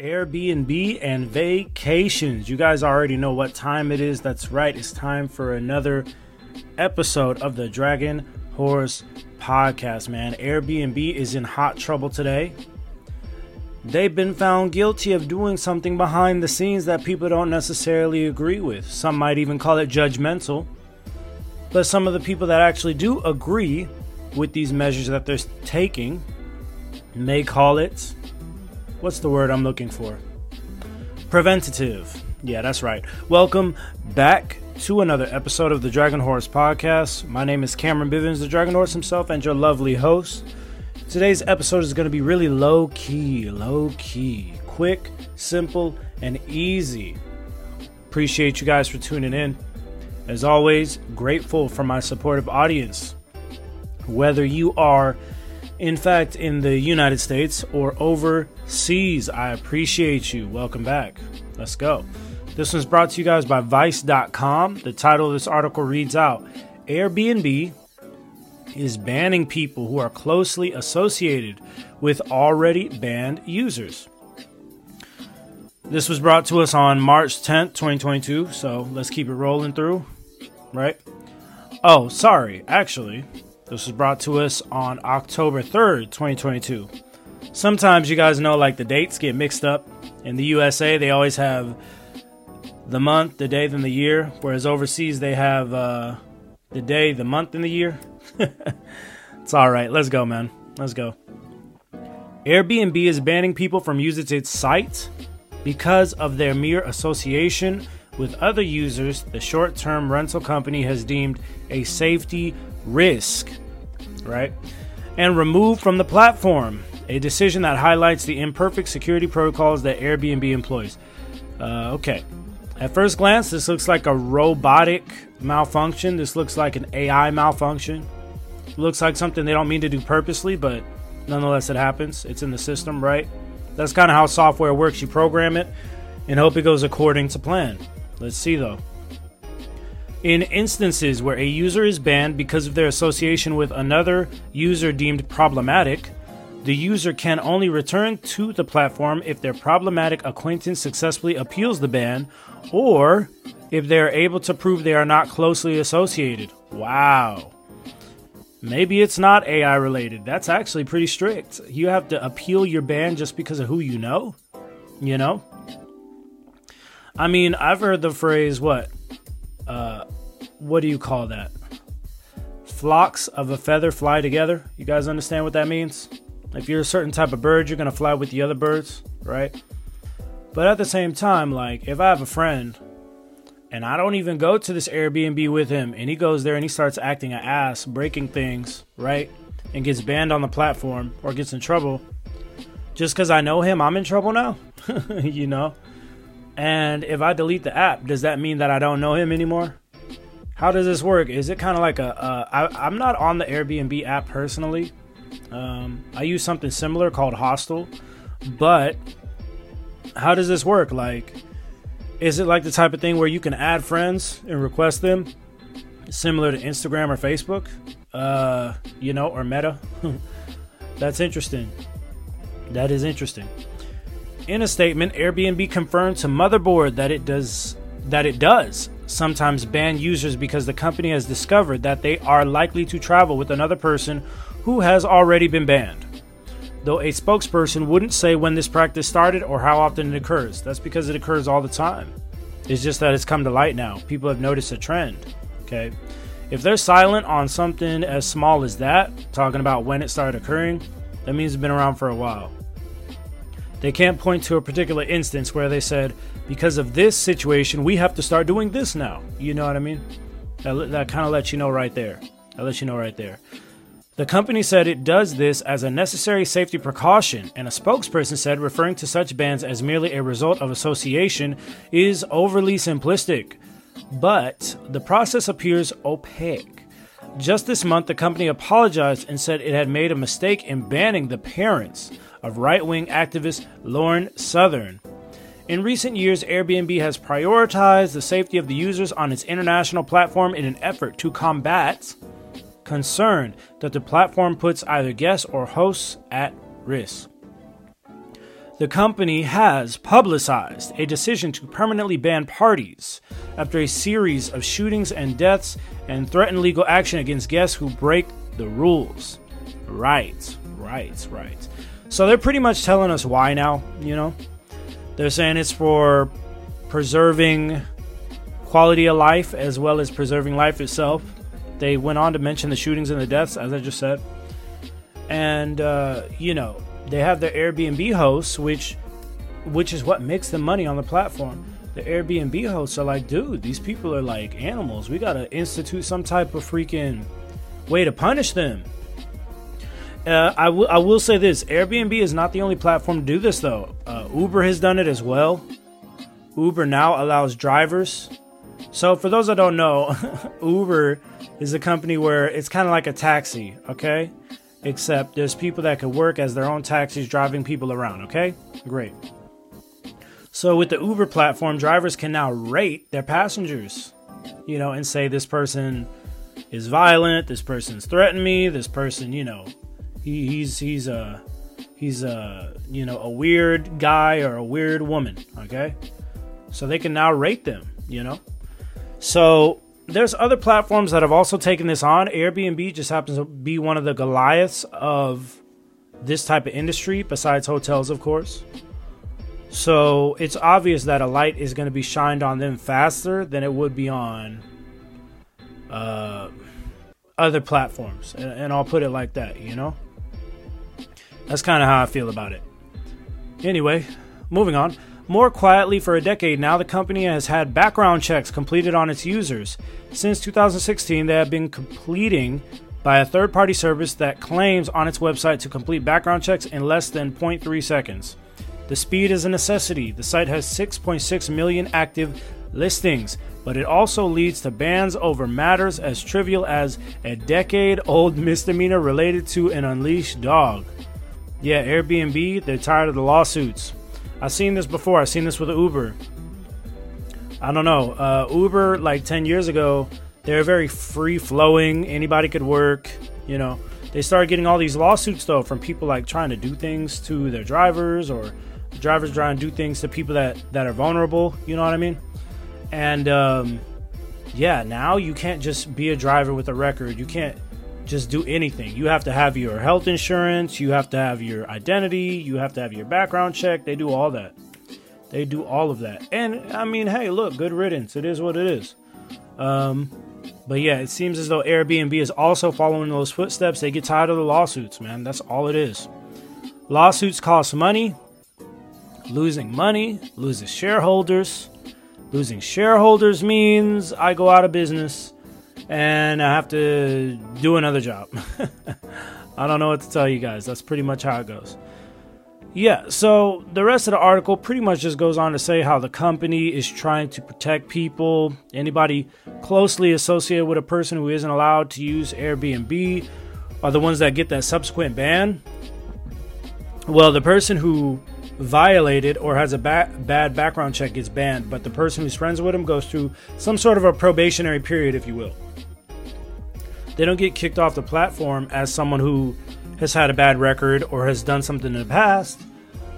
Airbnb and vacations. You guys already know what time it is. That's right, it's time for another episode of the Dragon Horse podcast, man. Airbnb is in hot trouble today. They've been found guilty of doing something behind the scenes that people don't necessarily agree with. Some might even call it judgmental. But some of the people that actually do agree with these measures that they're taking may call it what's the word I'm looking for? Preventative. Yeah, that's right. Welcome back to another episode of the Dragon Horse Podcast. My name is Cameron Bivens, the Dragon Horse himself, and your lovely host. Today's episode is going to be really low key, low key, quick, simple, and easy. Appreciate you guys for tuning in. As always, grateful for my supportive audience. Whether you are in fact, in the United States or overseas. I appreciate you. Welcome back. Let's go. This one's brought to you guys by Vice.com. The title of this article reads out Airbnb is banning people who are closely associated with already banned users. This was brought to us on March 10th, 2022, so let's keep it rolling through, right? Oh, sorry, actually, this was brought to us on October 3rd, 2022. Sometimes you guys know, like, the dates get mixed up. In the USA, they always have the month, the day, then the year, whereas overseas, they have uh, the day, the month, and the year. it's all right. Let's go, man. Let's go. Airbnb is banning people from using its site because of their mere association with other users the short term rental company has deemed a safety risk, right? And removed from the platform, a decision that highlights the imperfect security protocols that Airbnb employs. Uh, okay. At first glance, this looks like a robotic malfunction. This looks like an AI malfunction. looks like something they don't mean to do purposely, but nonetheless, it happens. It's in the system, right? That's kind of how software works. You program it and hope it goes according to plan. Let's see though. In instances where a user is banned because of their association with another user deemed problematic, the user can only return to the platform if their problematic acquaintance successfully appeals the ban or if they are able to prove they are not closely associated. Wow. Maybe it's not AI related. That's actually pretty strict. You have to appeal your ban just because of who you know? You know? I mean, I've heard the phrase, what? uh, what do you call that? Flocks of a feather fly together. You guys understand what that means? If you're a certain type of bird, you're gonna fly with the other birds, right? But at the same time, like if I have a friend and I don't even go to this Airbnb with him, and he goes there and he starts acting an ass, breaking things, right? And gets banned on the platform or gets in trouble, just because I know him, I'm in trouble now, you know? And if I delete the app, does that mean that I don't know him anymore? How does this work? Is it kind of like a? Uh, I'm not on the Airbnb app personally. Um, I use something similar called Hostel, but how does this work? Like, is it like the type of thing where you can add friends and request them, similar to Instagram or Facebook, uh, you know, or Meta? That's interesting. That is interesting. In a statement, Airbnb confirmed to Motherboard that it does that it does sometimes ban users because the company has discovered that they are likely to travel with another person who has already been banned. Though a spokesperson wouldn't say when this practice started or how often it occurs. That's because it occurs all the time. It's just that it's come to light now. People have noticed a trend. Okay. If they're silent on something as small as that, talking about when it started occurring, that means it's been around for a while. They can't point to a particular instance where they said, because of this situation, we have to start doing this now. You know what I mean? That, that kind of lets you know right there. That lets you know right there. The company said it does this as a necessary safety precaution, and a spokesperson said referring to such bans as merely a result of association is overly simplistic. But the process appears opaque. Just this month, the company apologized and said it had made a mistake in banning the parents of right wing activist Lauren Southern. In recent years, Airbnb has prioritized the safety of the users on its international platform in an effort to combat concern that the platform puts either guests or hosts at risk. The company has publicized a decision to permanently ban parties after a series of shootings and deaths and threatened legal action against guests who break the rules. Right, right, right. So they're pretty much telling us why now, you know? They're saying it's for preserving quality of life as well as preserving life itself. They went on to mention the shootings and the deaths, as I just said. And, uh, you know, they have their Airbnb hosts, which which is what makes the money on the platform. The Airbnb hosts are like, dude, these people are like animals. We gotta institute some type of freaking way to punish them. Uh, I, w- I will say this Airbnb is not the only platform to do this, though. Uh, Uber has done it as well. Uber now allows drivers. So, for those that don't know, Uber is a company where it's kind of like a taxi, okay? Except there's people that could work as their own taxis driving people around, okay? Great. So, with the Uber platform, drivers can now rate their passengers, you know, and say this person is violent, this person's threatened me, this person, you know, he, he's he's a he's a you know a weird guy or a weird woman. Okay, so they can now rate them. You know, so there's other platforms that have also taken this on. Airbnb just happens to be one of the Goliaths of this type of industry, besides hotels, of course. So it's obvious that a light is going to be shined on them faster than it would be on uh, other platforms. And, and I'll put it like that, you know? That's kind of how I feel about it. Anyway, moving on. More quietly, for a decade now, the company has had background checks completed on its users. Since 2016, they have been completing by a third party service that claims on its website to complete background checks in less than 0.3 seconds. The speed is a necessity. The site has 6.6 million active listings, but it also leads to bans over matters as trivial as a decade old misdemeanor related to an unleashed dog. Yeah, Airbnb, they're tired of the lawsuits. I've seen this before. I've seen this with Uber. I don't know. Uh, Uber, like 10 years ago, they were very free flowing. Anybody could work. You know, they started getting all these lawsuits, though, from people like trying to do things to their drivers or drivers trying to do things to people that, that are vulnerable. You know what I mean? And um, yeah, now you can't just be a driver with a record. You can't just do anything. You have to have your health insurance, you have to have your identity, you have to have your background check. They do all that. They do all of that. And I mean, hey, look, good riddance. It is what it is. Um, but yeah, it seems as though Airbnb is also following those footsteps. They get tired of the lawsuits, man. That's all it is. Lawsuits cost money. Losing money loses shareholders. Losing shareholders means I go out of business and I have to do another job. I don't know what to tell you guys. That's pretty much how it goes. Yeah, so the rest of the article pretty much just goes on to say how the company is trying to protect people. Anybody closely associated with a person who isn't allowed to use Airbnb are the ones that get that subsequent ban. Well, the person who violated or has a ba- bad background check gets banned, but the person who's friends with him goes through some sort of a probationary period, if you will. They don't get kicked off the platform as someone who has had a bad record or has done something in the past,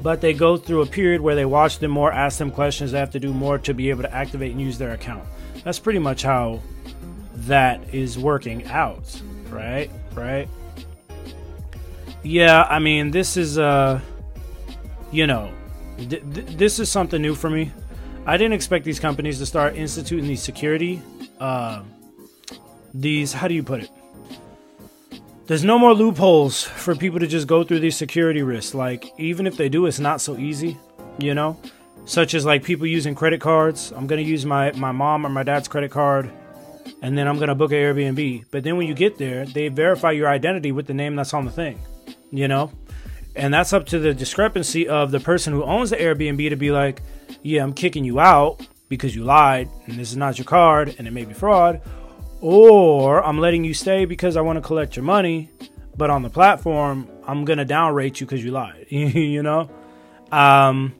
but they go through a period where they watch them more, ask them questions, they have to do more to be able to activate and use their account. That's pretty much how that is working out, right? Right? Yeah, I mean, this is uh you know, th- th- this is something new for me. I didn't expect these companies to start instituting these security uh, these how do you put it? There's no more loopholes for people to just go through these security risks. Like even if they do it's not so easy you know? Such as like people using credit cards. I'm to use my my mom or my dad's credit card and then i'm to book an airbnb. But then when you get there they verify your identity with the name that's on the thing you know? And that's up to the discrepancy of the person who owns the airbnb to be like yeah i'm kicking you out because you lied and this is not your card and it may be fraud or I'm letting you stay because I want to collect your money, but on the platform, I'm going to downrate you because you lied, you know? Um,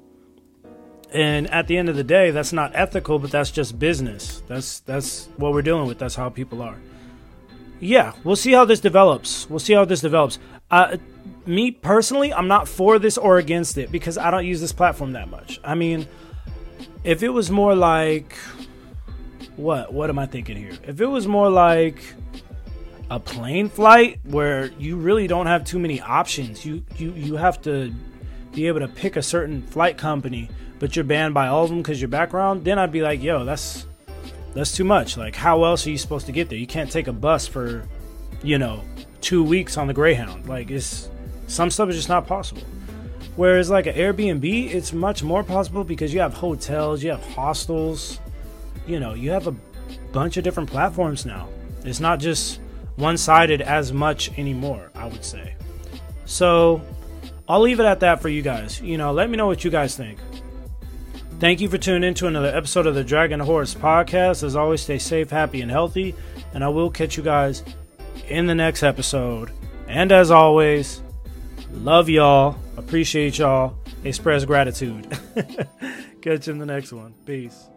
And at the end of the day, that's not ethical, but that's just business. That's that's what we're dealing with. That's how people are. Yeah, we'll see how this develops. We'll see how this develops. Uh, me personally, I'm not for this or against it because I don't use this platform that much. I mean, if it was more like what? What am I thinking here? If it was more like a plane flight where you really don't have too many options, you you you have to be able to pick a certain flight company, but you're banned by all of them because your background, then I'd be like, yo, that's that's too much. Like, how else are you supposed to get there? You can't take a bus for, you know, two weeks on the Greyhound. Like, it's some stuff is just not possible. Whereas like an Airbnb, it's much more possible because you have hotels, you have hostels, you know, you have a bunch of different platforms now. It's not just one-sided as much anymore, I would say. So, I'll leave it at that for you guys. You know, let me know what you guys think. Thank you for tuning in to another episode of the Dragon Horse podcast. As always, stay safe, happy, and healthy. And I will catch you guys in the next episode. And as always, love y'all, appreciate y'all, express gratitude. catch you in the next one. Peace.